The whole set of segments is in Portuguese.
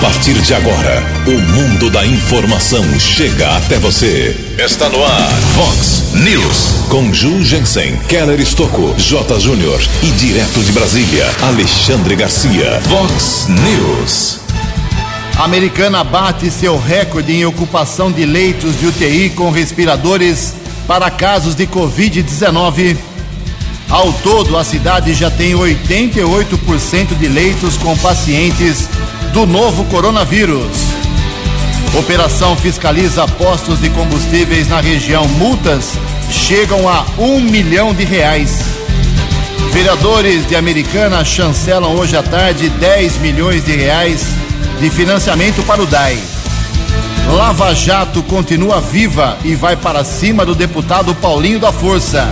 partir de agora, o mundo da informação chega até você. Está no ar, Fox News. Com Ju Jensen, Keller Estocco, J. Júnior e direto de Brasília, Alexandre Garcia. Fox News. A americana bate seu recorde em ocupação de leitos de UTI com respiradores para casos de Covid-19. Ao todo, a cidade já tem 88% de leitos com pacientes do novo coronavírus. Operação fiscaliza postos de combustíveis na região. Multas chegam a um milhão de reais. Vereadores de Americana chancelam hoje à tarde 10 milhões de reais de financiamento para o DAI. Lava Jato continua viva e vai para cima do deputado Paulinho da Força.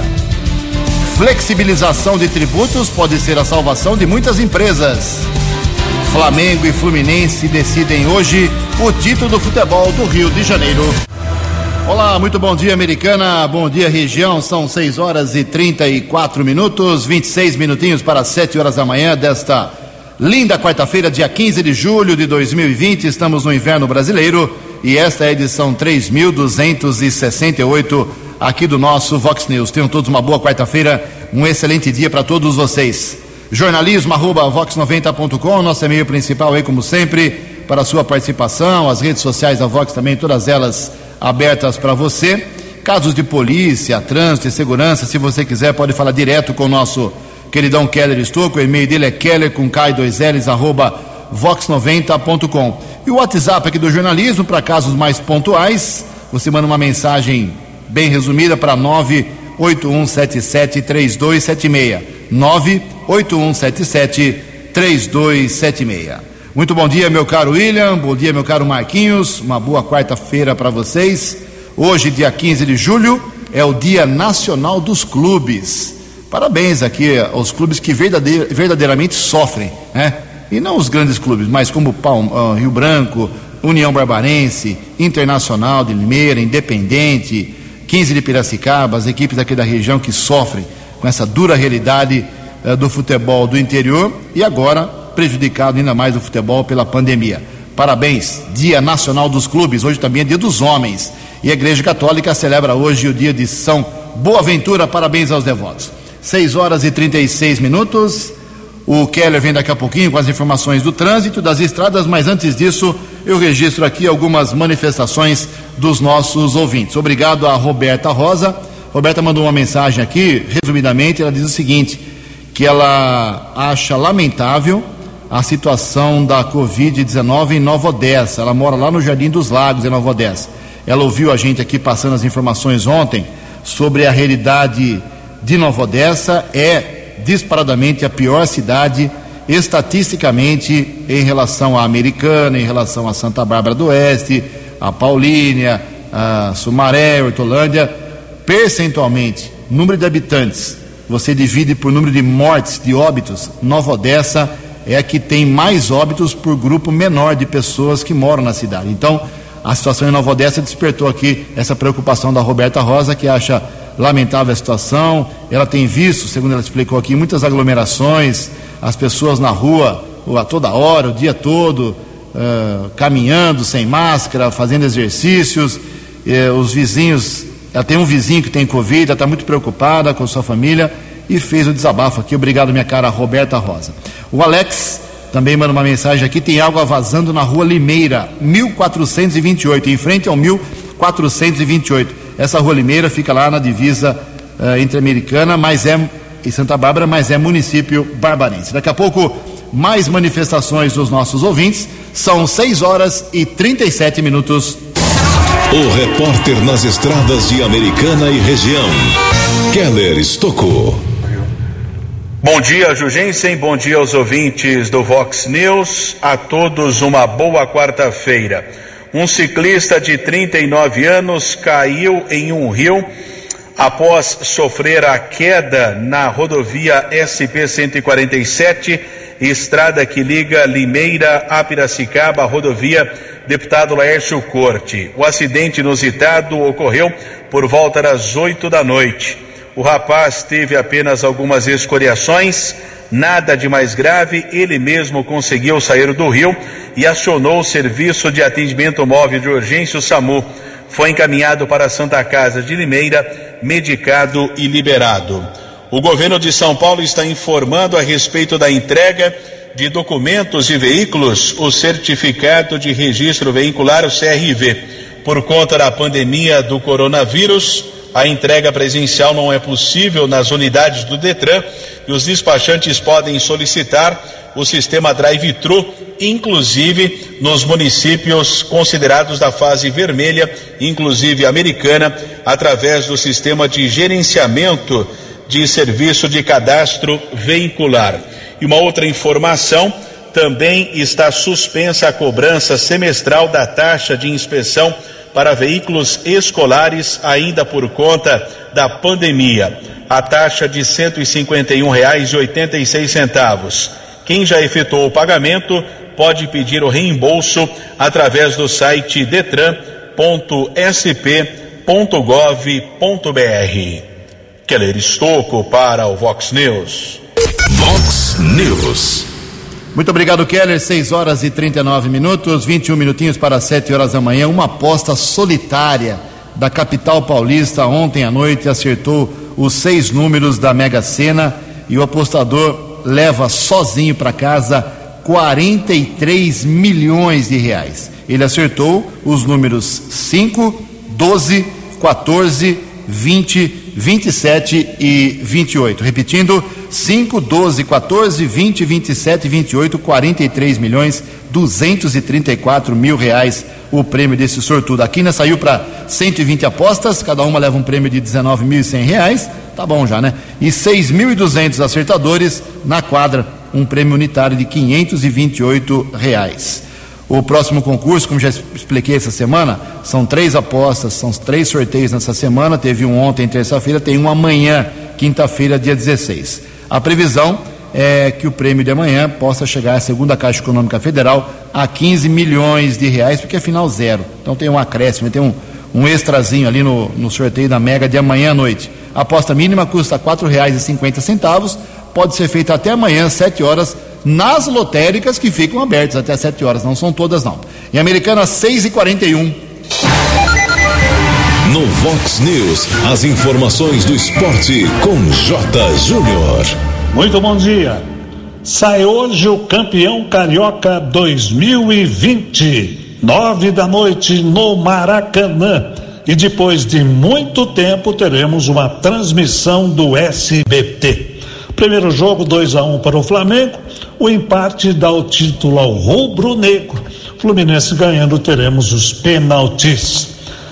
Flexibilização de tributos pode ser a salvação de muitas empresas. Flamengo e Fluminense decidem hoje o título do futebol do Rio de Janeiro. Olá, muito bom dia, americana. Bom dia, região. São 6 horas e 34 minutos, 26 minutinhos para 7 horas da manhã desta linda quarta-feira, dia 15 de julho de 2020. Estamos no inverno brasileiro e esta é a edição 3268 aqui do nosso Vox News. Tenham todos uma boa quarta-feira, um excelente dia para todos vocês. Jornalismo arroba vox90.com, nosso e-mail principal aí, como sempre, para a sua participação, as redes sociais da Vox também, todas elas abertas para você. Casos de polícia, trânsito e segurança, se você quiser, pode falar direto com o nosso queridão Keller Estouco. O e-mail dele é keller com K2Ls, arroba vox90.com. E o WhatsApp aqui do jornalismo, para casos mais pontuais, você manda uma mensagem bem resumida para 981773276. 981773276. Muito bom dia, meu caro William. Bom dia, meu caro Marquinhos. Uma boa quarta-feira para vocês. Hoje, dia 15 de julho, é o Dia Nacional dos Clubes. Parabéns aqui aos clubes que verdadeiramente sofrem, né? E não os grandes clubes, mas como Palma, Rio Branco, União Barbarense, Internacional de Limeira, Independente, 15 de Piracicaba, as equipes aqui da região que sofrem com essa dura realidade uh, do futebol do interior e agora prejudicado ainda mais o futebol pela pandemia. Parabéns, Dia Nacional dos Clubes, hoje também é Dia dos Homens. E a Igreja Católica celebra hoje o dia de São Boaventura. Parabéns aos devotos. 6 horas e 36 minutos. O Keller vem daqui a pouquinho com as informações do trânsito, das estradas, mas antes disso, eu registro aqui algumas manifestações dos nossos ouvintes. Obrigado a Roberta Rosa. Roberta mandou uma mensagem aqui, resumidamente, ela diz o seguinte: que ela acha lamentável a situação da Covid-19 em Nova Odessa. Ela mora lá no Jardim dos Lagos, em Nova Odessa. Ela ouviu a gente aqui passando as informações ontem sobre a realidade de Nova Odessa. É disparadamente a pior cidade estatisticamente em relação à Americana, em relação a Santa Bárbara do Oeste, a Paulínia, a Sumaré, Hortolândia, percentualmente, número de habitantes, você divide por número de mortes, de óbitos, Nova Odessa é a que tem mais óbitos por grupo menor de pessoas que moram na cidade. Então, a situação em Nova Odessa despertou aqui essa preocupação da Roberta Rosa, que acha lamentável a situação. Ela tem visto, segundo ela explicou aqui, muitas aglomerações, as pessoas na rua a toda hora, o dia todo, uh, caminhando sem máscara, fazendo exercícios. Uh, os vizinhos, ela tem um vizinho que tem Covid, ela está muito preocupada com sua família e fez o desabafo aqui. Obrigado, minha cara Roberta Rosa. O Alex também manda uma mensagem aqui: tem água vazando na rua Limeira, 1428, em frente ao 1428. Essa rua Limeira fica lá na divisa uh, entre Americana mas é, e Santa Bárbara, mas é município barbarense. Daqui a pouco, mais manifestações dos nossos ouvintes. São 6 horas e 37 minutos. O repórter nas estradas de Americana e região, Keller Estocou. Bom dia, Jugensen. Bom dia aos ouvintes do Vox News. A todos uma boa quarta-feira. Um ciclista de 39 anos caiu em um rio após sofrer a queda na rodovia SP-147, estrada que liga Limeira a Piracicaba, rodovia deputado Laércio Corte. O acidente inusitado ocorreu por volta das 8 da noite. O rapaz teve apenas algumas escoriações, nada de mais grave. Ele mesmo conseguiu sair do rio e acionou o serviço de atendimento móvel de urgência, o SAMU. Foi encaminhado para a Santa Casa de Limeira, medicado e liberado. O governo de São Paulo está informando a respeito da entrega de documentos e veículos, o certificado de registro veicular, o CRV. Por conta da pandemia do coronavírus, a entrega presencial não é possível nas unidades do Detran e os despachantes podem solicitar o sistema drive-thru, inclusive nos municípios considerados da fase vermelha, inclusive americana, através do sistema de gerenciamento de serviço de cadastro veicular. E uma outra informação, também está suspensa a cobrança semestral da taxa de inspeção para veículos escolares ainda por conta da pandemia. A taxa de R$ 151,86. Quem já efetuou o pode pedir o reembolso através do site detran.sp.gov.br. Keller Estocco para o Vox News. Vox News. Muito obrigado, Keller. 6 horas e 39 minutos, 21 minutinhos para 7 horas da manhã. Uma aposta solitária da capital paulista ontem à noite acertou os seis números da Mega Sena e o apostador leva sozinho para casa 43 milhões de reais. Ele acertou os números 5, 12, 14, 20, 27 e 28. Repetindo, 5, 12, 14, 20, 27, 28, 43 milhões 234 mil reais o prêmio desse sortudo. A quina saiu para 120 apostas, cada uma leva um prêmio de 19.100 reais, tá bom já, né? E 6.200 acertadores na quadra, um prêmio unitário de 528 reais. O próximo concurso, como já expliquei essa semana, são três apostas, são três sorteios nessa semana. Teve um ontem, terça-feira, tem um amanhã, quinta-feira, dia 16. A previsão é que o prêmio de amanhã possa chegar à segunda Caixa Econômica Federal a 15 milhões de reais, porque é final zero. Então tem um acréscimo, tem um, um extrazinho ali no, no sorteio da Mega de amanhã à noite. A aposta mínima custa R$ 4,50, pode ser feita até amanhã, às 7 horas nas lotéricas que ficam abertas até 7 horas, não são todas não. Em Americana, 6 e 41 No Vox News, as informações do esporte com J. Júnior. Muito bom dia. Sai hoje o campeão carioca 2020, nove da noite no Maracanã. E depois de muito tempo teremos uma transmissão do SBT. Primeiro jogo 2 a 1 um para o Flamengo. O empate dá o título ao rubro-negro. Fluminense ganhando, teremos os penaltis.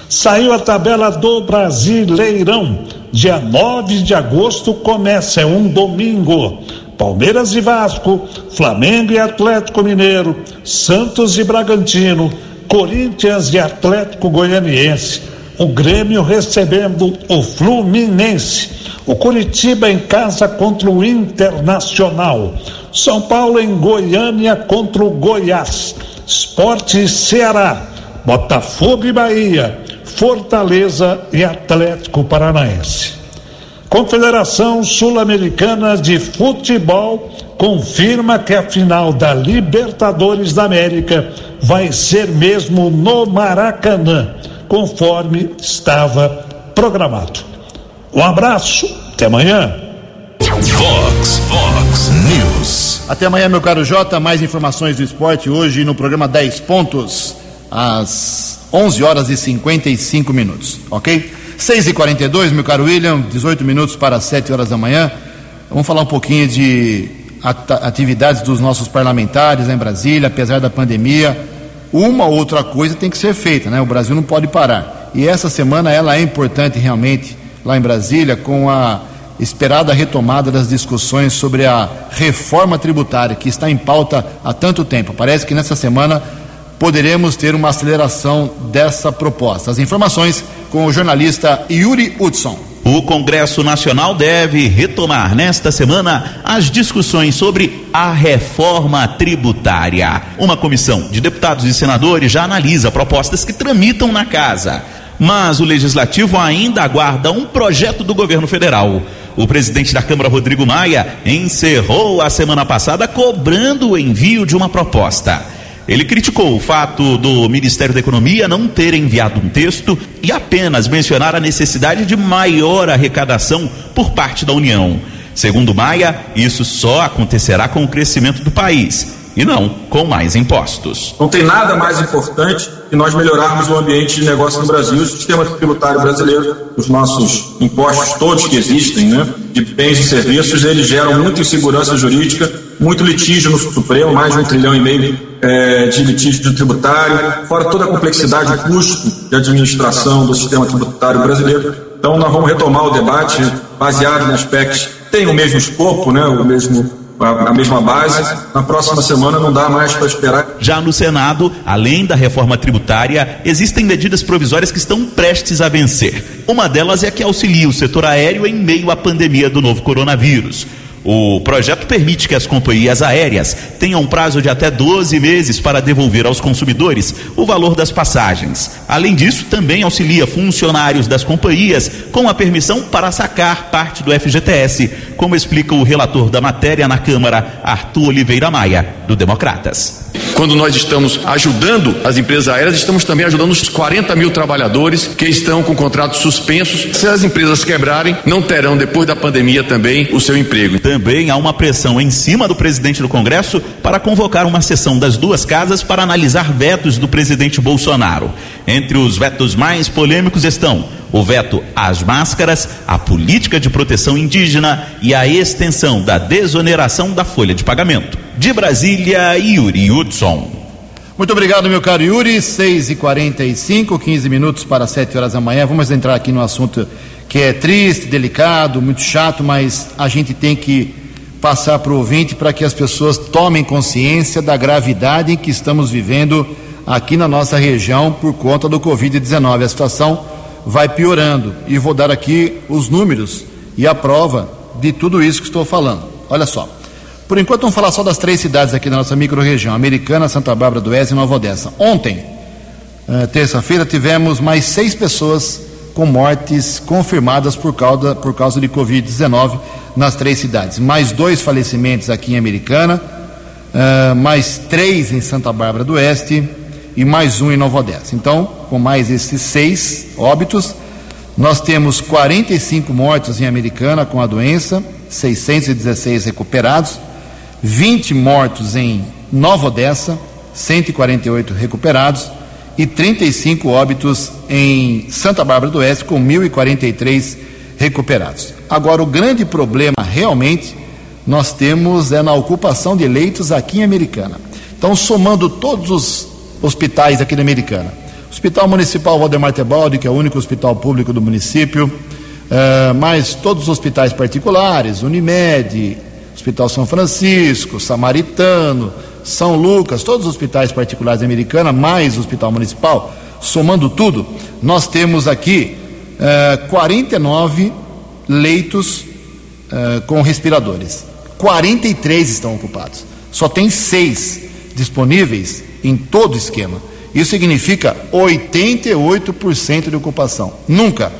Saiu a tabela do Brasileirão. Dia 9 de agosto começa, é um domingo. Palmeiras e Vasco, Flamengo e Atlético Mineiro, Santos e Bragantino, Corinthians e Atlético Goianiense, o Grêmio recebendo o Fluminense. O Curitiba em casa contra o Internacional. São Paulo em Goiânia contra o Goiás. Esporte Ceará. Botafogo e Bahia. Fortaleza e Atlético Paranaense. Confederação Sul-Americana de Futebol confirma que a final da Libertadores da América vai ser mesmo no Maracanã, conforme estava programado. Um abraço, até amanhã. Fox, Fox News. Até amanhã, meu caro Jota. Mais informações do esporte hoje no programa 10 Pontos, às 11 horas e 55 minutos, ok? 6 e 42 meu caro William, 18 minutos para 7 horas da manhã. Vamos falar um pouquinho de atividades dos nossos parlamentares em Brasília, apesar da pandemia. Uma ou outra coisa tem que ser feita, né? O Brasil não pode parar. E essa semana ela é importante realmente lá em Brasília com a esperada retomada das discussões sobre a reforma tributária que está em pauta há tanto tempo. Parece que nessa semana poderemos ter uma aceleração dessa proposta. As informações com o jornalista Yuri Hudson. O Congresso Nacional deve retomar nesta semana as discussões sobre a reforma tributária. Uma comissão de deputados e senadores já analisa propostas que tramitam na casa. Mas o legislativo ainda aguarda um projeto do governo federal. O presidente da Câmara, Rodrigo Maia, encerrou a semana passada cobrando o envio de uma proposta. Ele criticou o fato do Ministério da Economia não ter enviado um texto e apenas mencionar a necessidade de maior arrecadação por parte da União. Segundo Maia, isso só acontecerá com o crescimento do país e não com mais impostos. Não tem nada mais importante que nós melhorarmos o ambiente de negócio no Brasil, o sistema tributário brasileiro, os nossos impostos todos que existem, né, de bens e serviços, eles geram muita insegurança jurídica, muito litígio no Supremo, mais de um trilhão e meio é, de litígio tributário, fora toda a complexidade e custo de administração do sistema tributário brasileiro. Então nós vamos retomar o debate baseado nas PECs, tem o mesmo escopo, né, o mesmo a, mesma base. Na próxima semana não dá mais para esperar. Já no Senado, além da reforma tributária, existem medidas provisórias que estão prestes a vencer. Uma delas é a que auxilia o setor aéreo em meio à pandemia do novo coronavírus. O projeto permite que as companhias aéreas tenham prazo de até 12 meses para devolver aos consumidores o valor das passagens. Além disso, também auxilia funcionários das companhias com a permissão para sacar parte do FGTS, como explica o relator da matéria na Câmara, Arthur Oliveira Maia, do Democratas. Quando nós estamos ajudando as empresas aéreas, estamos também ajudando os 40 mil trabalhadores que estão com contratos suspensos. Se as empresas quebrarem, não terão, depois da pandemia, também o seu emprego. Também há uma pressão em cima do presidente do Congresso para convocar uma sessão das duas casas para analisar vetos do presidente Bolsonaro. Entre os vetos mais polêmicos estão o veto às máscaras, a política de proteção indígena e a extensão da desoneração da folha de pagamento. De Brasília, Yuri Hudson. Muito obrigado, meu caro Yuri. 6 e 45 15 minutos para 7 horas da manhã. Vamos entrar aqui no assunto que é triste, delicado, muito chato, mas a gente tem que passar para o ouvinte para que as pessoas tomem consciência da gravidade em que estamos vivendo aqui na nossa região por conta do Covid-19. A situação vai piorando e vou dar aqui os números e a prova de tudo isso que estou falando. Olha só. Por enquanto, vamos falar só das três cidades aqui da nossa microrregião: Americana, Santa Bárbara do Oeste e Nova Odessa. Ontem, uh, terça-feira, tivemos mais seis pessoas com mortes confirmadas por causa, por causa de Covid-19 nas três cidades. Mais dois falecimentos aqui em Americana, uh, mais três em Santa Bárbara do Oeste e mais um em Nova Odessa. Então, com mais esses seis óbitos, nós temos 45 mortos em Americana com a doença, 616 recuperados 20 mortos em Nova Odessa, 148 recuperados e 35 óbitos em Santa Bárbara do Oeste, com 1.043 recuperados. Agora, o grande problema realmente nós temos é na ocupação de leitos aqui em Americana. Então, somando todos os hospitais aqui na Americana, Hospital Municipal Valdemar Tebaldi, que é o único hospital público do município, uh, mais todos os hospitais particulares, Unimed, Hospital São Francisco, Samaritano, São Lucas, todos os hospitais particulares da Americana, mais o Hospital Municipal, somando tudo, nós temos aqui eh, 49 leitos eh, com respiradores. 43 estão ocupados. Só tem seis disponíveis em todo o esquema. Isso significa 88% de ocupação. Nunca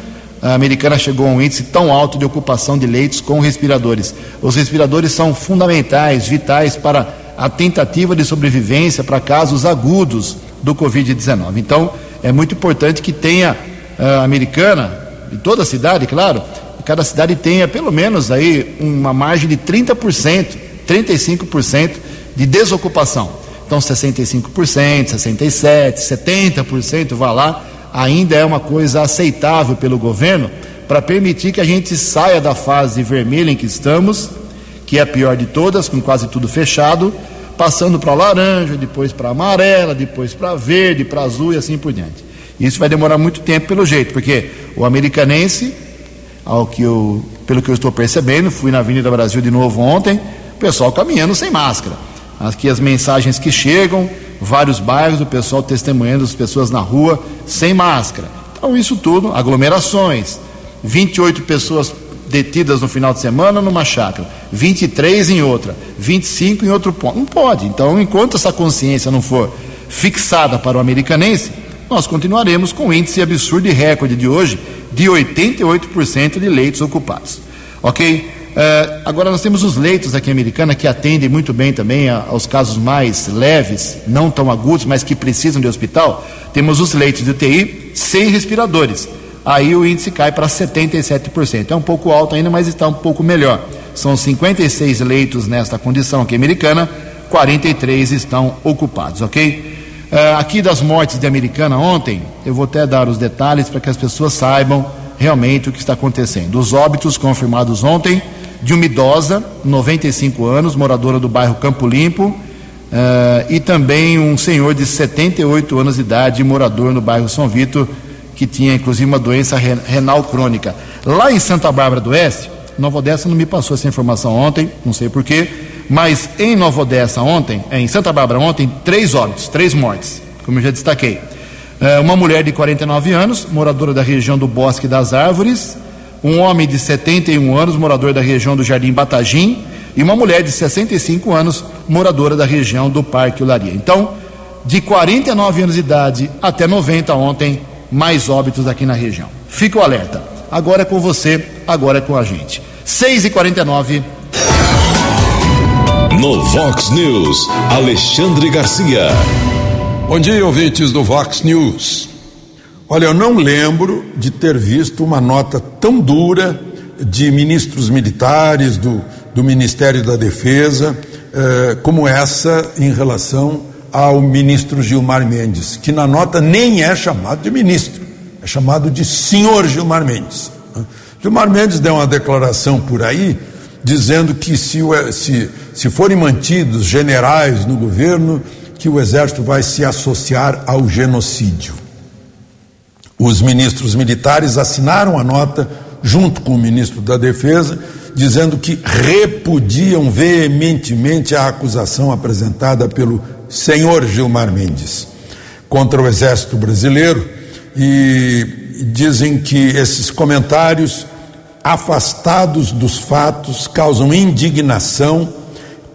a americana chegou a um índice tão alto de ocupação de leitos com respiradores. Os respiradores são fundamentais, vitais para a tentativa de sobrevivência para casos agudos do Covid-19. Então, é muito importante que tenha a uh, americana, em toda a cidade, claro, cada cidade tenha pelo menos aí uma margem de 30%, 35% de desocupação. Então, 65%, 67%, 70%, vá lá ainda é uma coisa aceitável pelo governo para permitir que a gente saia da fase vermelha em que estamos, que é a pior de todas, com quase tudo fechado, passando para laranja, depois para amarela, depois para verde, para azul e assim por diante. Isso vai demorar muito tempo pelo jeito, porque o americanense, ao que eu, pelo que eu estou percebendo, fui na Avenida Brasil de novo ontem, o pessoal caminhando sem máscara. Aqui as mensagens que chegam, vários bairros, o pessoal testemunhando as pessoas na rua sem máscara. Então, isso tudo, aglomerações. 28 pessoas detidas no final de semana numa chácara, 23 em outra, 25 em outro ponto. Não pode. Então, enquanto essa consciência não for fixada para o americanense, nós continuaremos com o índice absurdo e recorde de hoje de 88% de leitos ocupados. Ok? Uh, agora nós temos os leitos aqui Americana que atendem muito bem também a, aos casos mais leves, não tão agudos, mas que precisam de hospital. Temos os leitos de UTI sem respiradores. Aí o índice cai para 77%. É um pouco alto ainda, mas está um pouco melhor. São 56 leitos nesta condição aqui Americana, 43 estão ocupados, ok? Uh, aqui das mortes de Americana ontem, eu vou até dar os detalhes para que as pessoas saibam realmente o que está acontecendo. Os óbitos confirmados ontem de uma idosa, 95 anos, moradora do bairro Campo Limpo, uh, e também um senhor de 78 anos de idade, morador no bairro São Vito, que tinha inclusive uma doença renal crônica. Lá em Santa Bárbara do Oeste, Nova Odessa não me passou essa informação ontem, não sei porquê, mas em Nova Odessa ontem, é, em Santa Bárbara ontem, três óbitos, três mortes, como eu já destaquei. Uh, uma mulher de 49 anos, moradora da região do Bosque das Árvores, um homem de 71 anos, morador da região do Jardim Batagim, e uma mulher de 65 anos, moradora da região do Parque Olaria. Então, de 49 anos de idade até 90 ontem, mais óbitos aqui na região. Fica o alerta. Agora é com você, agora é com a gente. 6 e 49 No Vox News, Alexandre Garcia. Bom dia, ouvintes do Vox News. Olha, eu não lembro de ter visto uma nota tão dura de ministros militares, do, do Ministério da Defesa, eh, como essa em relação ao ministro Gilmar Mendes, que na nota nem é chamado de ministro, é chamado de senhor Gilmar Mendes. Gilmar Mendes deu uma declaração por aí dizendo que se, se, se forem mantidos generais no governo, que o exército vai se associar ao genocídio. Os ministros militares assinaram a nota junto com o ministro da Defesa, dizendo que repudiam veementemente a acusação apresentada pelo senhor Gilmar Mendes contra o Exército Brasileiro e dizem que esses comentários, afastados dos fatos, causam indignação.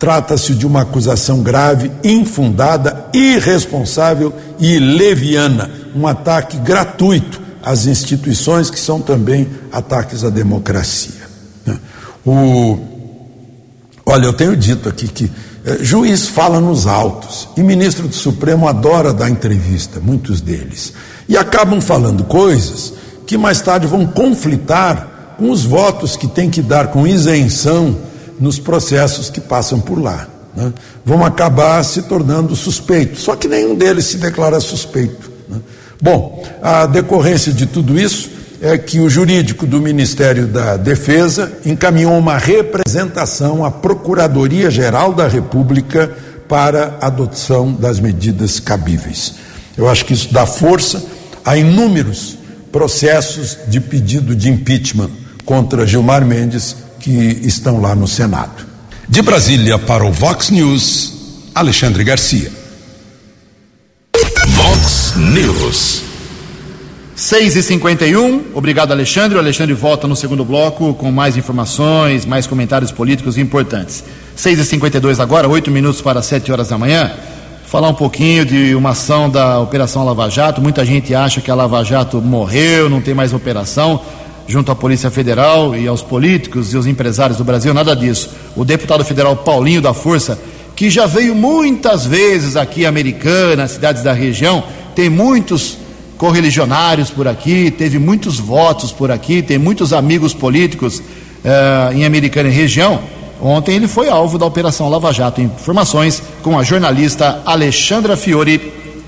Trata-se de uma acusação grave, infundada, irresponsável e leviana um ataque gratuito às instituições que são também ataques à democracia. O, olha, eu tenho dito aqui que eh, juiz fala nos autos e ministro do Supremo adora dar entrevista, muitos deles, e acabam falando coisas que mais tarde vão conflitar com os votos que tem que dar com isenção nos processos que passam por lá. Né? Vão acabar se tornando suspeitos, só que nenhum deles se declara suspeito. Né? Bom, a decorrência de tudo isso é que o jurídico do Ministério da Defesa encaminhou uma representação à Procuradoria-Geral da República para adoção das medidas cabíveis. Eu acho que isso dá força a inúmeros processos de pedido de impeachment contra Gilmar Mendes que estão lá no Senado. De Brasília para o Vox News, Alexandre Garcia. Vox News. 6 e 51 obrigado Alexandre. O Alexandre volta no segundo bloco com mais informações, mais comentários políticos importantes. 6 e 52 agora, 8 minutos para 7 horas da manhã. Falar um pouquinho de uma ação da Operação Lava Jato. Muita gente acha que a Lava Jato morreu, não tem mais operação. Junto à Polícia Federal e aos políticos e aos empresários do Brasil, nada disso. O deputado federal Paulinho da Força que já veio muitas vezes aqui Americana, cidades da região, tem muitos correligionários por aqui, teve muitos votos por aqui, tem muitos amigos políticos uh, em Americana e região. Ontem ele foi alvo da Operação Lava Jato. Informações com a jornalista Alexandra Fiore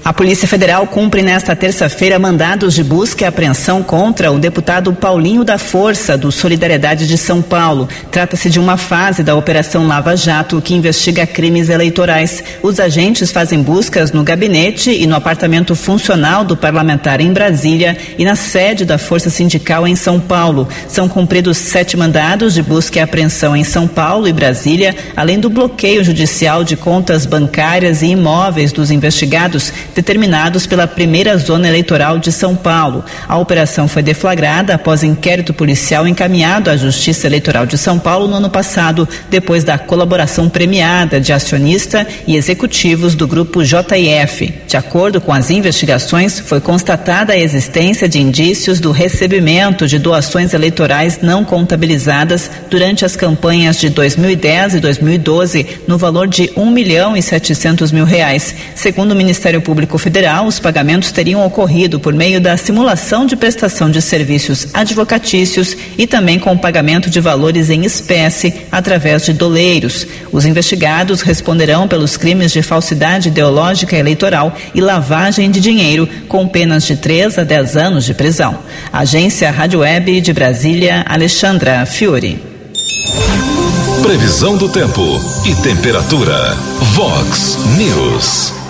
a Polícia Federal cumpre nesta terça-feira mandados de busca e apreensão contra o deputado Paulinho da Força, do Solidariedade de São Paulo. Trata-se de uma fase da Operação Lava Jato que investiga crimes eleitorais. Os agentes fazem buscas no gabinete e no apartamento funcional do parlamentar em Brasília e na sede da Força Sindical em São Paulo. São cumpridos sete mandados de busca e apreensão em São Paulo e Brasília, além do bloqueio judicial de contas bancárias e imóveis dos investigados determinados pela primeira zona eleitoral de São Paulo. A operação foi deflagrada após inquérito policial encaminhado à Justiça Eleitoral de São Paulo no ano passado, depois da colaboração premiada de acionista e executivos do grupo JIF. De acordo com as investigações, foi constatada a existência de indícios do recebimento de doações eleitorais não contabilizadas durante as campanhas de 2010 e 2012 no valor de um milhão e setecentos mil reais. Segundo o Ministério Público Federal, os pagamentos teriam ocorrido por meio da simulação de prestação de serviços advocatícios e também com o pagamento de valores em espécie através de doleiros. Os investigados responderão pelos crimes de falsidade ideológica eleitoral e lavagem de dinheiro, com penas de 3 a 10 anos de prisão. Agência Rádio Web de Brasília, Alexandra Fiore. Previsão do tempo e temperatura. Vox News.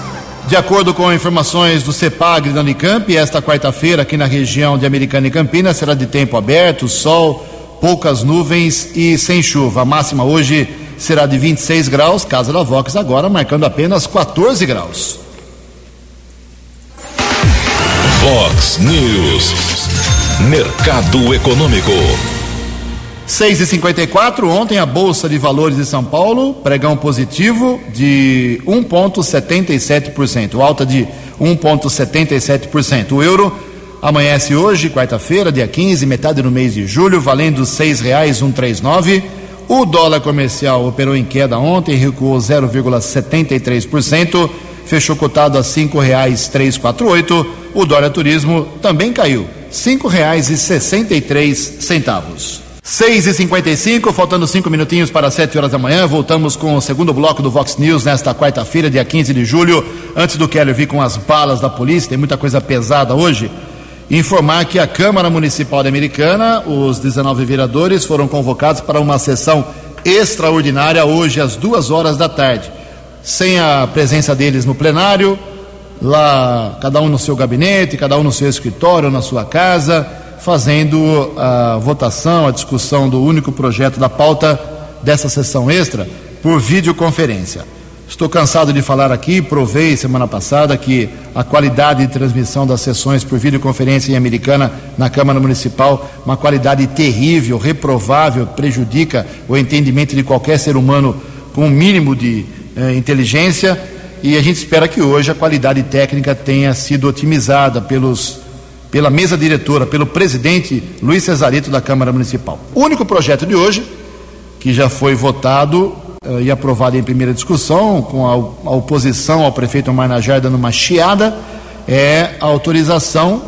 De acordo com informações do CEPAG da Unicamp, esta quarta-feira aqui na região de Americana e Campinas será de tempo aberto, sol, poucas nuvens e sem chuva. A máxima hoje será de 26 graus, casa da Vox agora marcando apenas 14 graus. Vox News. Mercado Econômico. 6 e 54 ontem a Bolsa de Valores de São Paulo, pregão positivo de 1,77%, alta de 1,77%. O euro amanhece hoje, quarta-feira, dia 15, metade do mês de julho, valendo R$ 6,139. O dólar comercial operou em queda ontem, recuou 0,73%, fechou cotado a R$ 5,348. O dólar turismo também caiu, R$ 5,63. 6 e 55 faltando cinco minutinhos para 7 horas da manhã. Voltamos com o segundo bloco do Vox News nesta quarta-feira, dia 15 de julho. Antes do Keller vir com as balas da polícia, tem muita coisa pesada hoje. Informar que a Câmara Municipal de Americana, os 19 vereadores, foram convocados para uma sessão extraordinária hoje às duas horas da tarde. Sem a presença deles no plenário, lá cada um no seu gabinete, cada um no seu escritório, na sua casa fazendo a votação, a discussão do único projeto da pauta dessa sessão extra por videoconferência. Estou cansado de falar aqui, provei semana passada que a qualidade de transmissão das sessões por videoconferência em Americana na Câmara Municipal, uma qualidade terrível, reprovável, prejudica o entendimento de qualquer ser humano com um mínimo de eh, inteligência e a gente espera que hoje a qualidade técnica tenha sido otimizada pelos pela mesa diretora, pelo presidente Luiz Cesarito da Câmara Municipal. O único projeto de hoje, que já foi votado uh, e aprovado em primeira discussão, com a, a oposição ao prefeito Omar dando uma chiada, é a autorização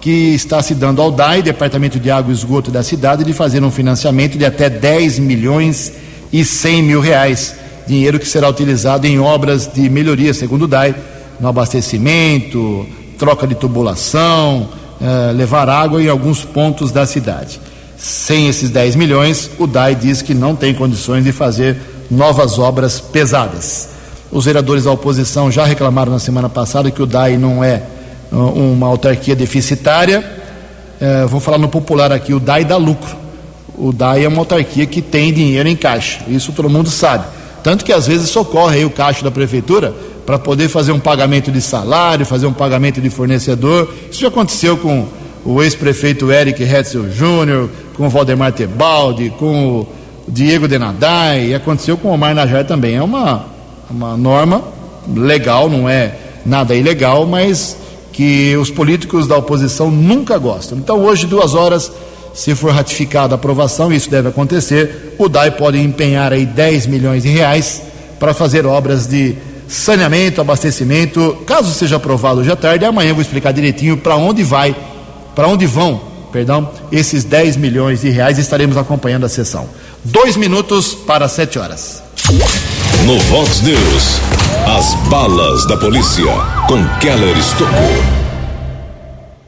que está se dando ao DAI, Departamento de Água e Esgoto da cidade, de fazer um financiamento de até 10 milhões e 100 mil reais. Dinheiro que será utilizado em obras de melhoria, segundo o DAI, no abastecimento, troca de tubulação, uh, levar água em alguns pontos da cidade. Sem esses 10 milhões, o DAI diz que não tem condições de fazer novas obras pesadas. Os vereadores da oposição já reclamaram na semana passada que o DAI não é uh, uma autarquia deficitária. Uh, vou falar no popular aqui: o DAI dá lucro. O DAI é uma autarquia que tem dinheiro em caixa. Isso todo mundo sabe. Tanto que às vezes socorre o caixa da prefeitura para poder fazer um pagamento de salário, fazer um pagamento de fornecedor. Isso já aconteceu com o ex-prefeito Eric Hetzel Júnior, com o Valdemar Tebaldi, com o Diego Denadai, e aconteceu com o Omar Najar também. É uma, uma norma legal, não é nada ilegal, mas que os políticos da oposição nunca gostam. Então, hoje, duas horas, se for ratificada a aprovação, isso deve acontecer, o DAI pode empenhar aí 10 milhões de reais para fazer obras de saneamento, abastecimento. Caso seja aprovado hoje à tarde, amanhã eu vou explicar direitinho para onde vai, para onde vão, perdão, esses 10 milhões de reais. Estaremos acompanhando a sessão. Dois minutos para sete horas. No Vox News, as balas da polícia com Keller Estocou.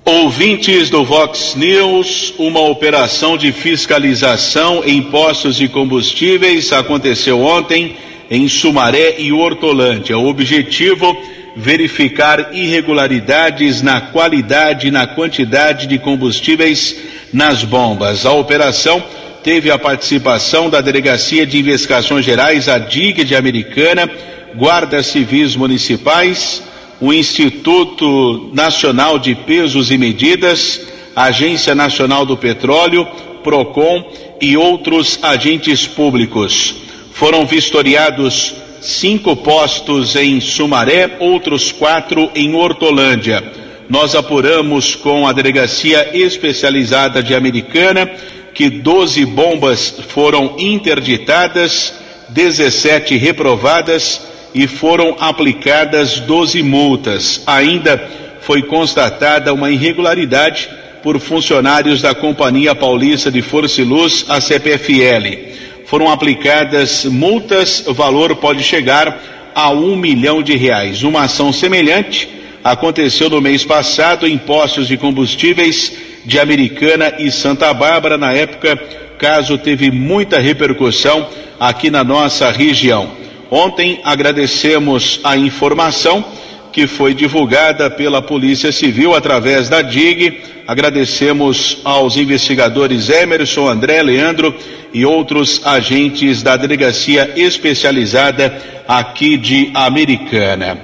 Ouvintes do Vox News, uma operação de fiscalização em postos de combustíveis aconteceu ontem em Sumaré e Hortolândia. O objetivo verificar irregularidades na qualidade e na quantidade de combustíveis nas bombas. A operação teve a participação da Delegacia de Investigações Gerais, a DIG de Americana, guardas civis municipais, o Instituto Nacional de Pesos e Medidas, Agência Nacional do Petróleo, PROCON e outros agentes públicos. Foram vistoriados cinco postos em Sumaré, outros quatro em Hortolândia. Nós apuramos com a Delegacia Especializada de Americana que 12 bombas foram interditadas, 17 reprovadas e foram aplicadas 12 multas. Ainda foi constatada uma irregularidade por funcionários da Companhia Paulista de Força e Luz, a CPFL. Foram aplicadas multas, valor pode chegar a um milhão de reais. Uma ação semelhante aconteceu no mês passado em postos de combustíveis de Americana e Santa Bárbara. Na época, caso teve muita repercussão aqui na nossa região. Ontem agradecemos a informação que foi divulgada pela Polícia Civil através da DIG. Agradecemos aos investigadores Emerson, André, Leandro e outros agentes da delegacia especializada aqui de Americana.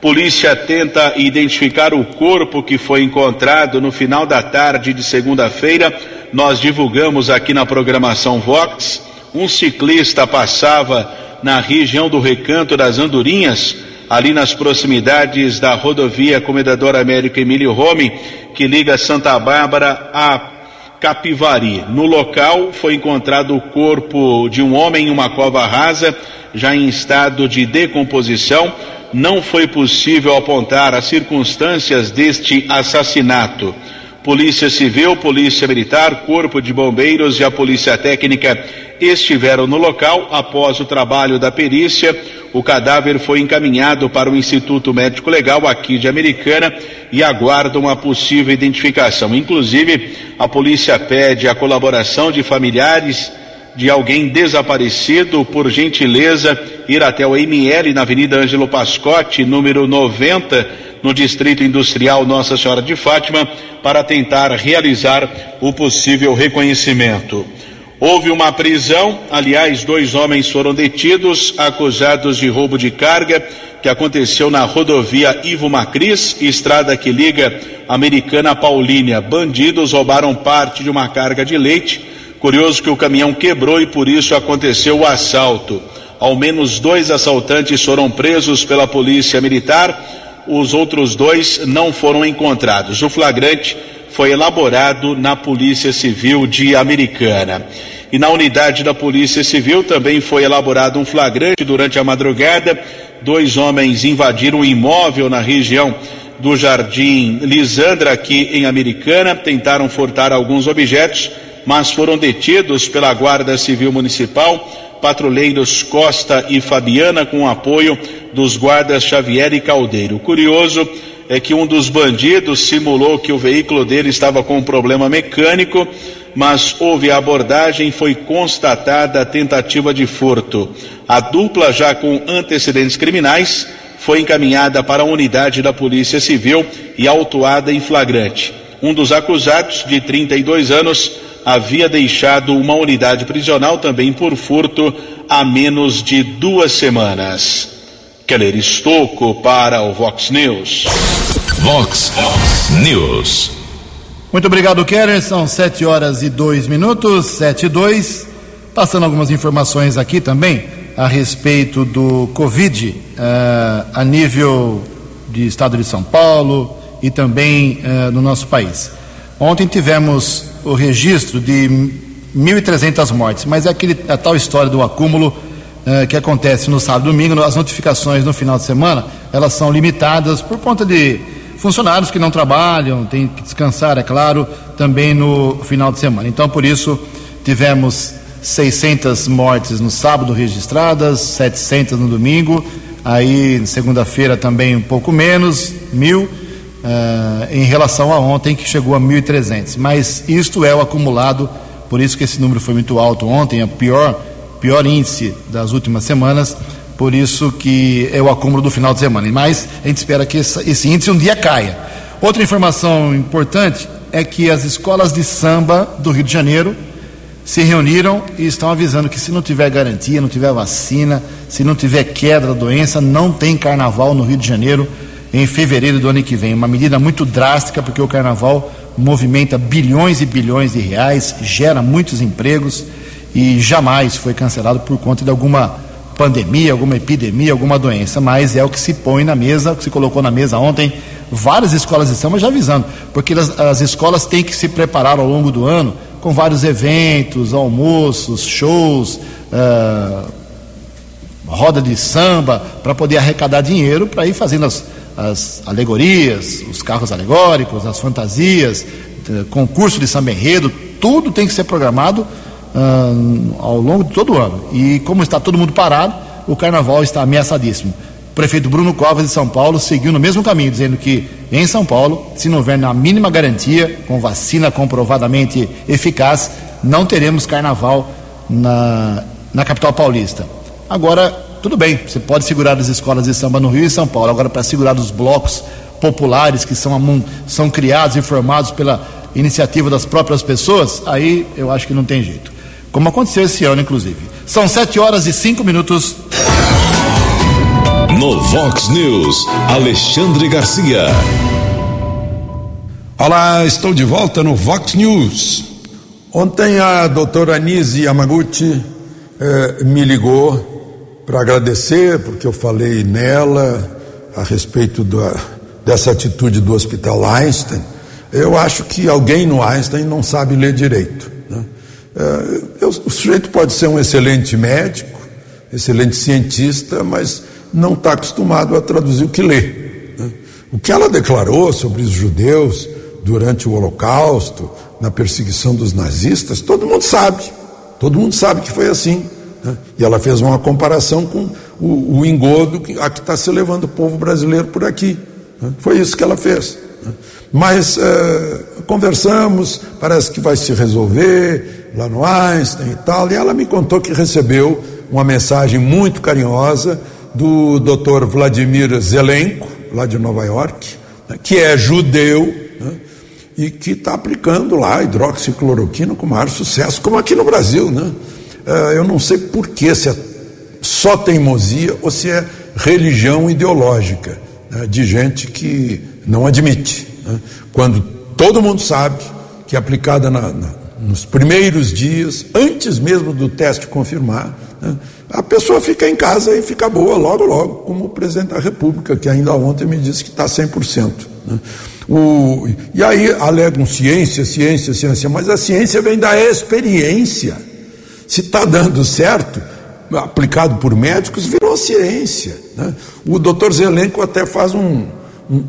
Polícia tenta identificar o corpo que foi encontrado no final da tarde de segunda-feira. Nós divulgamos aqui na programação Vox. Um ciclista passava na região do Recanto das Andorinhas, ali nas proximidades da rodovia Comendador Américo Emílio Rome, que liga Santa Bárbara a Capivari. No local foi encontrado o corpo de um homem em uma cova rasa, já em estado de decomposição. Não foi possível apontar as circunstâncias deste assassinato. Polícia Civil, Polícia Militar, Corpo de Bombeiros e a Polícia Técnica estiveram no local após o trabalho da perícia. O cadáver foi encaminhado para o Instituto Médico Legal aqui de Americana e aguarda uma possível identificação. Inclusive, a polícia pede a colaboração de familiares de alguém desaparecido, por gentileza, ir até o ML na Avenida Ângelo Pascotti, número 90, no Distrito Industrial Nossa Senhora de Fátima, para tentar realizar o possível reconhecimento. Houve uma prisão, aliás, dois homens foram detidos, acusados de roubo de carga, que aconteceu na rodovia Ivo Macris, estrada que liga Americana Paulínia. Bandidos roubaram parte de uma carga de leite. Curioso que o caminhão quebrou e por isso aconteceu o assalto. Ao menos dois assaltantes foram presos pela polícia militar, os outros dois não foram encontrados. O flagrante foi elaborado na Polícia Civil de Americana. E na unidade da Polícia Civil também foi elaborado um flagrante durante a madrugada. Dois homens invadiram um imóvel na região do Jardim Lisandra, aqui em Americana, tentaram furtar alguns objetos, mas foram detidos pela Guarda Civil Municipal, patrulheiros Costa e Fabiana, com apoio dos guardas Xavier e Caldeiro. Curioso é que um dos bandidos simulou que o veículo dele estava com um problema mecânico, mas houve abordagem e foi constatada a tentativa de furto. A dupla, já com antecedentes criminais, foi encaminhada para a unidade da Polícia Civil e autuada em flagrante. Um dos acusados, de 32 anos, havia deixado uma unidade prisional também por furto há menos de duas semanas. Keller Estocco para o Vox News. Vox News. Muito obrigado, Keller. São sete horas e dois minutos, sete e dois. Passando algumas informações aqui também a respeito do Covid uh, a nível de estado de São Paulo e também uh, no nosso país. Ontem tivemos o registro de 1.300 mortes, mas é aquele, a tal história do acúmulo eh, que acontece no sábado e domingo, as notificações no final de semana, elas são limitadas por conta de funcionários que não trabalham, tem que descansar, é claro, também no final de semana. Então, por isso, tivemos 600 mortes no sábado registradas, 700 no domingo, aí segunda-feira também um pouco menos, mil, uh, em relação a ontem, que chegou a 1.300. Mas isto é o acumulado, por isso que esse número foi muito alto ontem, a pior pior índice das últimas semanas, por isso que é o acúmulo do final de semana. Mas a gente espera que esse índice um dia caia. Outra informação importante é que as escolas de samba do Rio de Janeiro se reuniram e estão avisando que se não tiver garantia, não tiver vacina, se não tiver queda da doença, não tem carnaval no Rio de Janeiro. Em fevereiro do ano que vem. Uma medida muito drástica, porque o carnaval movimenta bilhões e bilhões de reais, gera muitos empregos e jamais foi cancelado por conta de alguma pandemia, alguma epidemia, alguma doença, mas é o que se põe na mesa, o que se colocou na mesa ontem, várias escolas de samba já avisando, porque as, as escolas têm que se preparar ao longo do ano com vários eventos, almoços, shows, uh, roda de samba, para poder arrecadar dinheiro para ir fazendo as, as alegorias, os carros alegóricos, as fantasias, uh, concurso de samba enredo, tudo tem que ser programado uh, ao longo de todo o ano. E como está todo mundo parado, o carnaval está ameaçadíssimo. O prefeito Bruno Covas de São Paulo seguiu no mesmo caminho, dizendo que em São Paulo, se não houver a mínima garantia, com vacina comprovadamente eficaz, não teremos carnaval na, na capital paulista. Agora, tudo bem, você pode segurar as escolas de samba no Rio e São Paulo. Agora, para segurar os blocos populares que são, são criados e formados pela iniciativa das próprias pessoas, aí eu acho que não tem jeito como aconteceu esse ano, inclusive. São sete horas e cinco minutos. No Vox News, Alexandre Garcia. Olá, estou de volta no Vox News. Ontem a doutora Anise Yamaguchi eh, me ligou para agradecer, porque eu falei nela a respeito da, dessa atitude do Hospital Einstein. Eu acho que alguém no Einstein não sabe ler direito. É, o sujeito pode ser um excelente médico, excelente cientista, mas não está acostumado a traduzir o que lê. Né? O que ela declarou sobre os judeus durante o Holocausto, na perseguição dos nazistas, todo mundo sabe. Todo mundo sabe que foi assim. Né? E ela fez uma comparação com o, o engodo que, a que está se levando o povo brasileiro por aqui. Né? Foi isso que ela fez. Né? Mas uh, conversamos, parece que vai se resolver lá no Einstein e tal. E ela me contou que recebeu uma mensagem muito carinhosa do Dr. Vladimir Zelenko, lá de Nova York, né, que é judeu né, e que está aplicando lá hidroxicloroquina com maior sucesso, como aqui no Brasil. Né? Uh, eu não sei por que, se é só teimosia ou se é religião ideológica né, de gente que não admite. Né? Quando todo mundo sabe que é aplicada na, na, nos primeiros dias, antes mesmo do teste confirmar, né? a pessoa fica em casa e fica boa logo, logo, como o presidente da República, que ainda ontem me disse que está 100%. Né? O, e aí alegam ciência, ciência, ciência, mas a ciência vem da experiência. Se está dando certo, aplicado por médicos, virou ciência. Né? O doutor Zelenko até faz um,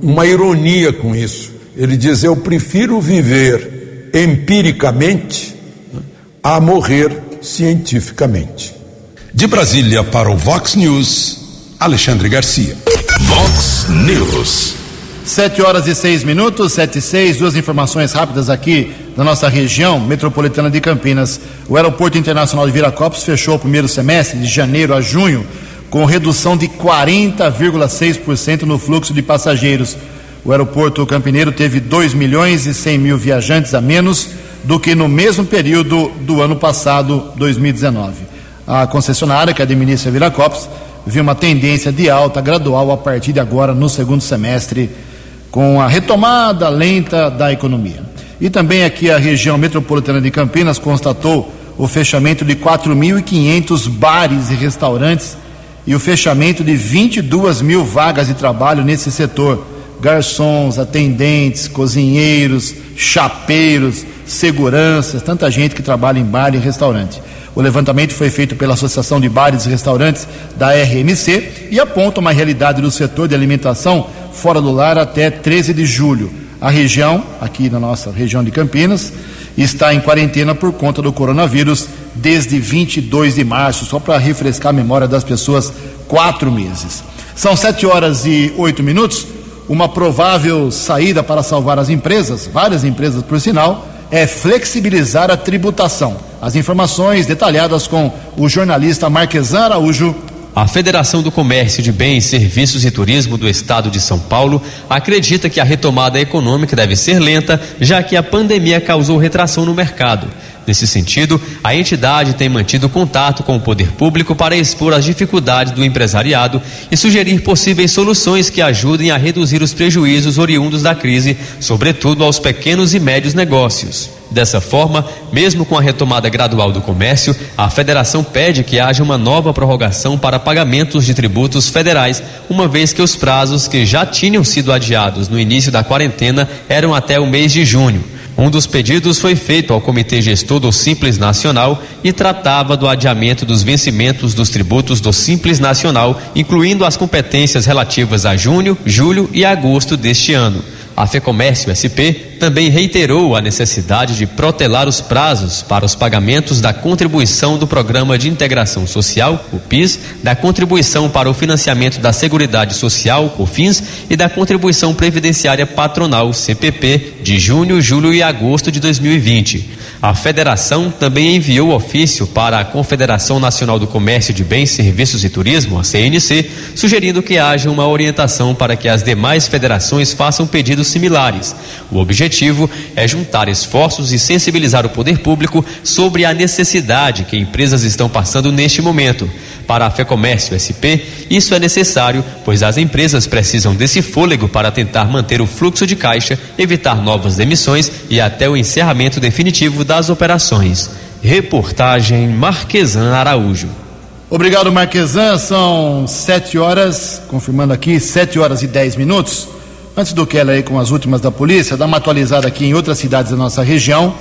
uma ironia com isso. Ele diz: Eu prefiro viver empiricamente né, a morrer cientificamente. De Brasília para o Vox News, Alexandre Garcia. Vox News. Sete horas e seis minutos, sete e seis, duas informações rápidas aqui da nossa região metropolitana de Campinas. O Aeroporto Internacional de Viracopos fechou o primeiro semestre, de janeiro a junho, com redução de 40,6% no fluxo de passageiros. O aeroporto campineiro teve 2 milhões e 100 mil viajantes a menos do que no mesmo período do ano passado, 2019. A concessionária que administra Viracopos viu uma tendência de alta gradual a partir de agora no segundo semestre, com a retomada lenta da economia. E também aqui a região metropolitana de Campinas constatou o fechamento de 4.500 bares e restaurantes e o fechamento de 22 mil vagas de trabalho nesse setor. Garçons, atendentes, cozinheiros, chapeiros, seguranças, tanta gente que trabalha em bar e restaurante. O levantamento foi feito pela Associação de Bares e Restaurantes da RMC e aponta uma realidade do setor de alimentação fora do lar até 13 de julho. A região, aqui na nossa região de Campinas, está em quarentena por conta do coronavírus desde 22 de março, só para refrescar a memória das pessoas, quatro meses. São sete horas e oito minutos. Uma provável saída para salvar as empresas, várias empresas por sinal, é flexibilizar a tributação. As informações detalhadas com o jornalista Marquesan Araújo. A Federação do Comércio de Bens, Serviços e Turismo do Estado de São Paulo acredita que a retomada econômica deve ser lenta, já que a pandemia causou retração no mercado. Nesse sentido, a entidade tem mantido contato com o poder público para expor as dificuldades do empresariado e sugerir possíveis soluções que ajudem a reduzir os prejuízos oriundos da crise, sobretudo aos pequenos e médios negócios. Dessa forma, mesmo com a retomada gradual do comércio, a federação pede que haja uma nova prorrogação para pagamentos de tributos federais, uma vez que os prazos que já tinham sido adiados no início da quarentena eram até o mês de junho. Um dos pedidos foi feito ao Comitê Gestor do Simples Nacional e tratava do adiamento dos vencimentos dos tributos do Simples Nacional, incluindo as competências relativas a junho, julho e agosto deste ano. A FEComércio SP também reiterou a necessidade de protelar os prazos para os pagamentos da contribuição do Programa de Integração Social, o PIS, da contribuição para o financiamento da Seguridade Social, o FINS, e da contribuição previdenciária patronal, CPP, de junho, julho e agosto de 2020. A federação também enviou ofício para a Confederação Nacional do Comércio de Bens, Serviços e Turismo, a CNC, sugerindo que haja uma orientação para que as demais federações façam pedidos similares. O objetivo é juntar esforços e sensibilizar o poder público sobre a necessidade que empresas estão passando neste momento. Para a FEComércio SP, isso é necessário, pois as empresas precisam desse fôlego para tentar manter o fluxo de caixa, evitar novas demissões e até o encerramento definitivo das operações. Reportagem Marquesan Araújo. Obrigado, Marquesan. São sete horas, confirmando aqui, sete horas e dez minutos. Antes do Keller aí com as últimas da polícia, dá uma atualizada aqui em outras cidades da nossa região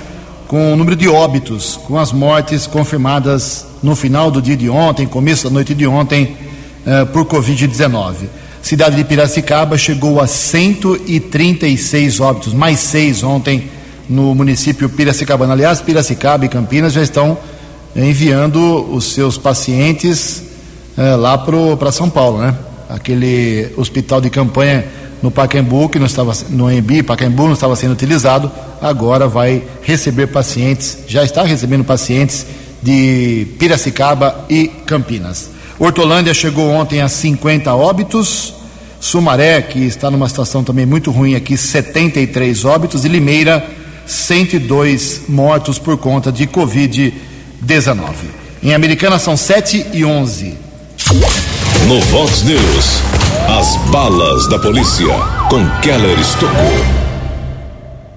com o número de óbitos, com as mortes confirmadas no final do dia de ontem, começo da noite de ontem, eh, por Covid-19. Cidade de Piracicaba chegou a 136 óbitos, mais seis ontem no município Piracicabana. Aliás, Piracicaba e Campinas já estão enviando os seus pacientes eh, lá para São Paulo, né? Aquele hospital de campanha no Pacaembu, que não estava no Embi, Pacaembu não estava sendo utilizado, agora vai receber pacientes, já está recebendo pacientes de Piracicaba e Campinas. Hortolândia chegou ontem a 50 óbitos, Sumaré, que está numa situação também muito ruim aqui, 73 óbitos, e Limeira, 102 mortos por conta de Covid-19. Em Americana são 7 e 11. No Vox News, as balas da polícia com Keller Estocou.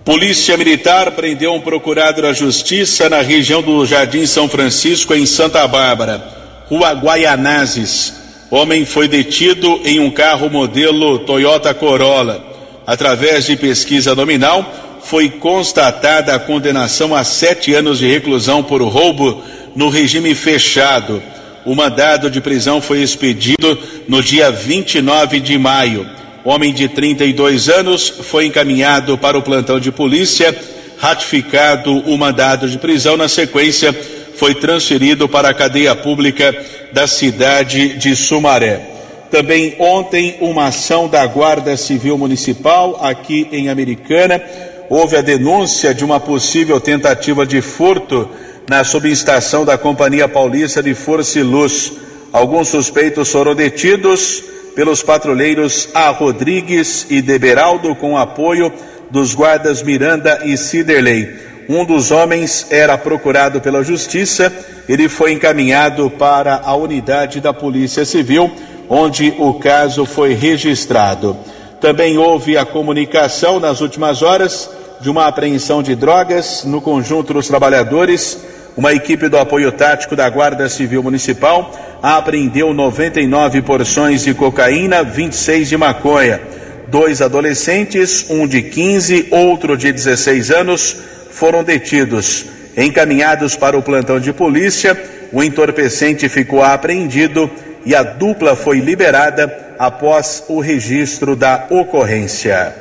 Polícia Militar prendeu um procurado da Justiça na região do Jardim São Francisco, em Santa Bárbara, Rua Guaianazes. Homem foi detido em um carro modelo Toyota Corolla. Através de pesquisa nominal, foi constatada a condenação a sete anos de reclusão por roubo no regime fechado. O mandado de prisão foi expedido no dia 29 de maio. Homem de 32 anos foi encaminhado para o plantão de polícia, ratificado o mandado de prisão. Na sequência, foi transferido para a cadeia pública da cidade de Sumaré. Também ontem, uma ação da Guarda Civil Municipal aqui em Americana. Houve a denúncia de uma possível tentativa de furto na subestação da Companhia Paulista de Força e Luz. Alguns suspeitos foram detidos pelos patrulheiros A. Rodrigues e Deberaldo, com apoio dos guardas Miranda e Ciderley. Um dos homens era procurado pela Justiça, ele foi encaminhado para a unidade da Polícia Civil, onde o caso foi registrado. Também houve a comunicação nas últimas horas de uma apreensão de drogas no conjunto dos trabalhadores uma equipe do apoio tático da Guarda Civil Municipal apreendeu 99 porções de cocaína, 26 de maconha. Dois adolescentes, um de 15, outro de 16 anos, foram detidos. Encaminhados para o plantão de polícia, o entorpecente ficou apreendido e a dupla foi liberada após o registro da ocorrência.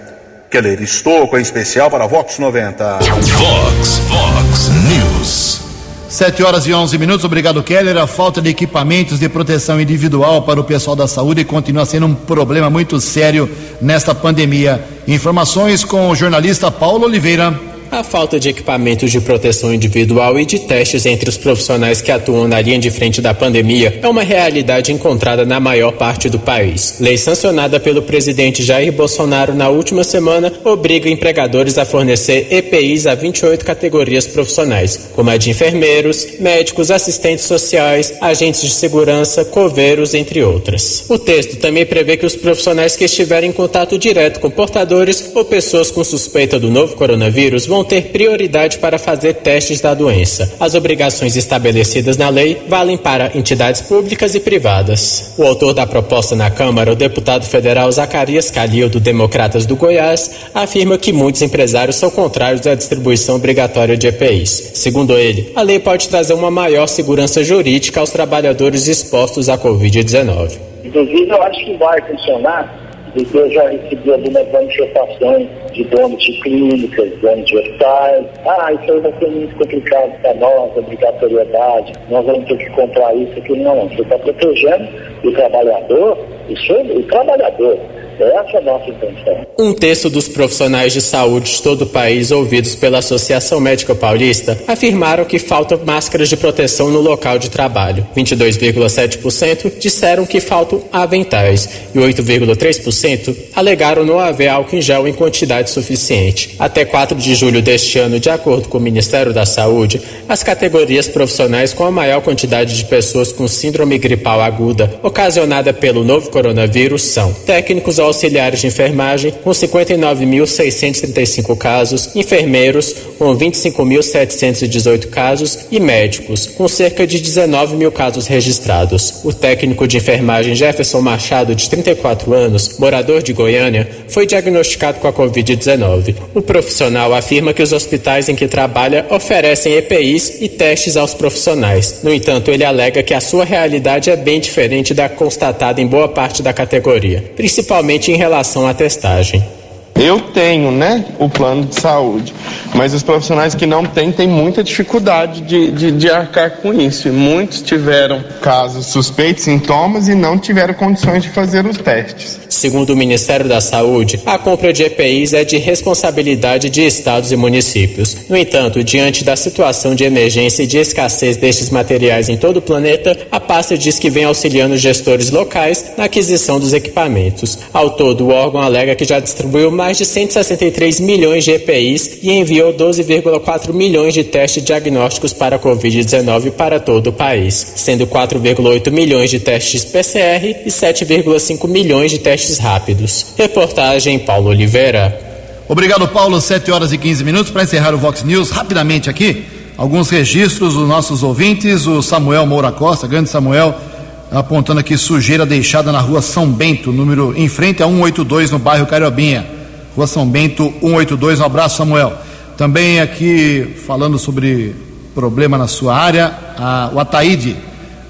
Keller Estouco, em especial para Vox 90. Vox, Vox News. 7 horas e 11 minutos. Obrigado, Keller. A falta de equipamentos de proteção individual para o pessoal da saúde continua sendo um problema muito sério nesta pandemia. Informações com o jornalista Paulo Oliveira. A falta de equipamentos de proteção individual e de testes entre os profissionais que atuam na linha de frente da pandemia é uma realidade encontrada na maior parte do país. Lei sancionada pelo presidente Jair Bolsonaro na última semana obriga empregadores a fornecer EPIs a 28 categorias profissionais, como a de enfermeiros, médicos, assistentes sociais, agentes de segurança, coveiros, entre outras. O texto também prevê que os profissionais que estiverem em contato direto com portadores ou pessoas com suspeita do novo coronavírus vão ter prioridade para fazer testes da doença. As obrigações estabelecidas na lei valem para entidades públicas e privadas. O autor da proposta na Câmara, o deputado federal Zacarias Calil, do Democratas do Goiás, afirma que muitos empresários são contrários à distribuição obrigatória de EPIs. Segundo ele, a lei pode trazer uma maior segurança jurídica aos trabalhadores expostos à Covid-19. Inclusive, eu acho que vai funcionar porque eu já recebi algumas manifestações de donos de clínicas, donos de hospitais. Ah, isso aí vai ser muito complicado para nós, obrigatoriedade, nós vamos ter que comprar isso, aquilo. Não, você está protegendo o trabalhador, isso, o trabalhador. Essa é a nossa intenção. Um terço dos profissionais de saúde de todo o país ouvidos pela Associação Médica Paulista afirmaram que faltam máscaras de proteção no local de trabalho. 22,7% disseram que faltam aventais e 8,3% alegaram não haver álcool em gel em quantidade suficiente. Até 4 de julho deste ano, de acordo com o Ministério da Saúde, as categorias profissionais com a maior quantidade de pessoas com síndrome gripal aguda ocasionada pelo novo coronavírus são técnicos auxiliares de enfermagem, com 59.635 casos, enfermeiros, com 25.718 casos e médicos, com cerca de 19 mil casos registrados. O técnico de enfermagem Jefferson Machado, de 34 anos, morador de Goiânia, foi diagnosticado com a Covid-19. O profissional afirma que os hospitais em que trabalha oferecem EPIs e testes aos profissionais. No entanto, ele alega que a sua realidade é bem diferente da constatada em boa parte da categoria, principalmente em relação à testagem. Eu tenho, né, o plano de saúde, mas os profissionais que não têm têm muita dificuldade de, de, de, arcar com isso. E muitos tiveram casos suspeitos, sintomas e não tiveram condições de fazer os testes. Segundo o Ministério da Saúde, a compra de EPIs é de responsabilidade de estados e municípios. No entanto, diante da situação de emergência e de escassez destes materiais em todo o planeta, a pasta diz que vem auxiliando gestores locais na aquisição dos equipamentos. Ao todo, o órgão alega que já distribuiu mais de 163 milhões de EPIs e enviou 12,4 milhões de testes diagnósticos para a Covid-19 para todo o país, sendo 4,8 milhões de testes PCR e 7,5 milhões de testes rápidos. Reportagem Paulo Oliveira. Obrigado, Paulo. 7 horas e 15 minutos. Para encerrar o Vox News, rapidamente aqui, alguns registros dos nossos ouvintes. O Samuel Moura Costa, grande Samuel, apontando aqui sujeira deixada na rua São Bento, número em frente a 182, no bairro Cariobinha. Rua São Bento 182. Um abraço, Samuel. Também aqui falando sobre problema na sua área, a, o Ataíde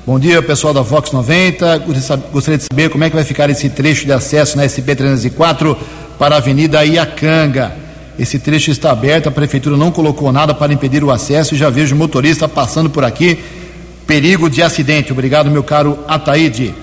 Bom dia, pessoal da Vox 90. Gostaria de saber como é que vai ficar esse trecho de acesso na SP 304 para a Avenida Iacanga. Esse trecho está aberto, a prefeitura não colocou nada para impedir o acesso e já vejo motorista passando por aqui. Perigo de acidente. Obrigado, meu caro Ataíde.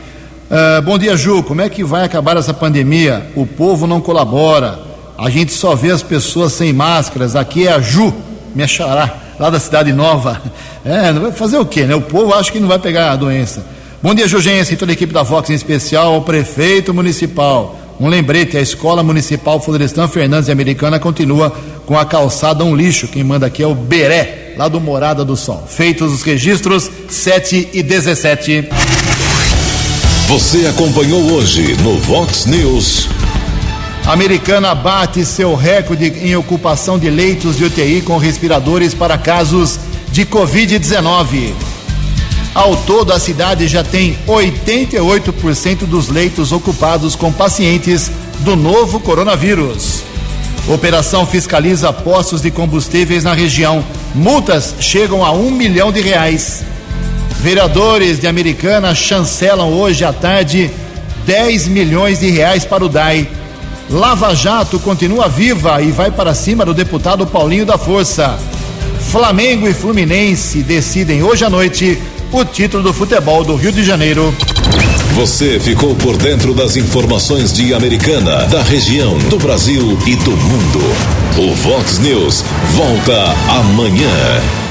Uh, bom dia, Ju. Como é que vai acabar essa pandemia? O povo não colabora. A gente só vê as pessoas sem máscaras. Aqui é a Ju, minha xará lá da Cidade Nova. É, vai fazer o quê, né? O povo acha que não vai pegar a doença. Bom dia, Jurgência e toda a equipe da Vox, em especial ao prefeito municipal. Um lembrete, a Escola Municipal Florestan Fernandes Americana continua com a calçada um lixo. Quem manda aqui é o Beré, lá do Morada do Sol. Feitos os registros, 7 e 17. Você acompanhou hoje no Vox News. Americana bate seu recorde em ocupação de leitos de UTI com respiradores para casos de Covid-19. Ao todo, a cidade já tem 88% dos leitos ocupados com pacientes do novo coronavírus. Operação fiscaliza postos de combustíveis na região. Multas chegam a um milhão de reais. Vereadores de Americana chancelam hoje à tarde 10 milhões de reais para o DAI Lava Jato continua viva e vai para cima do deputado Paulinho da Força. Flamengo e Fluminense decidem hoje à noite o título do futebol do Rio de Janeiro. Você ficou por dentro das informações de Americana, da região, do Brasil e do mundo. O Vox News volta amanhã.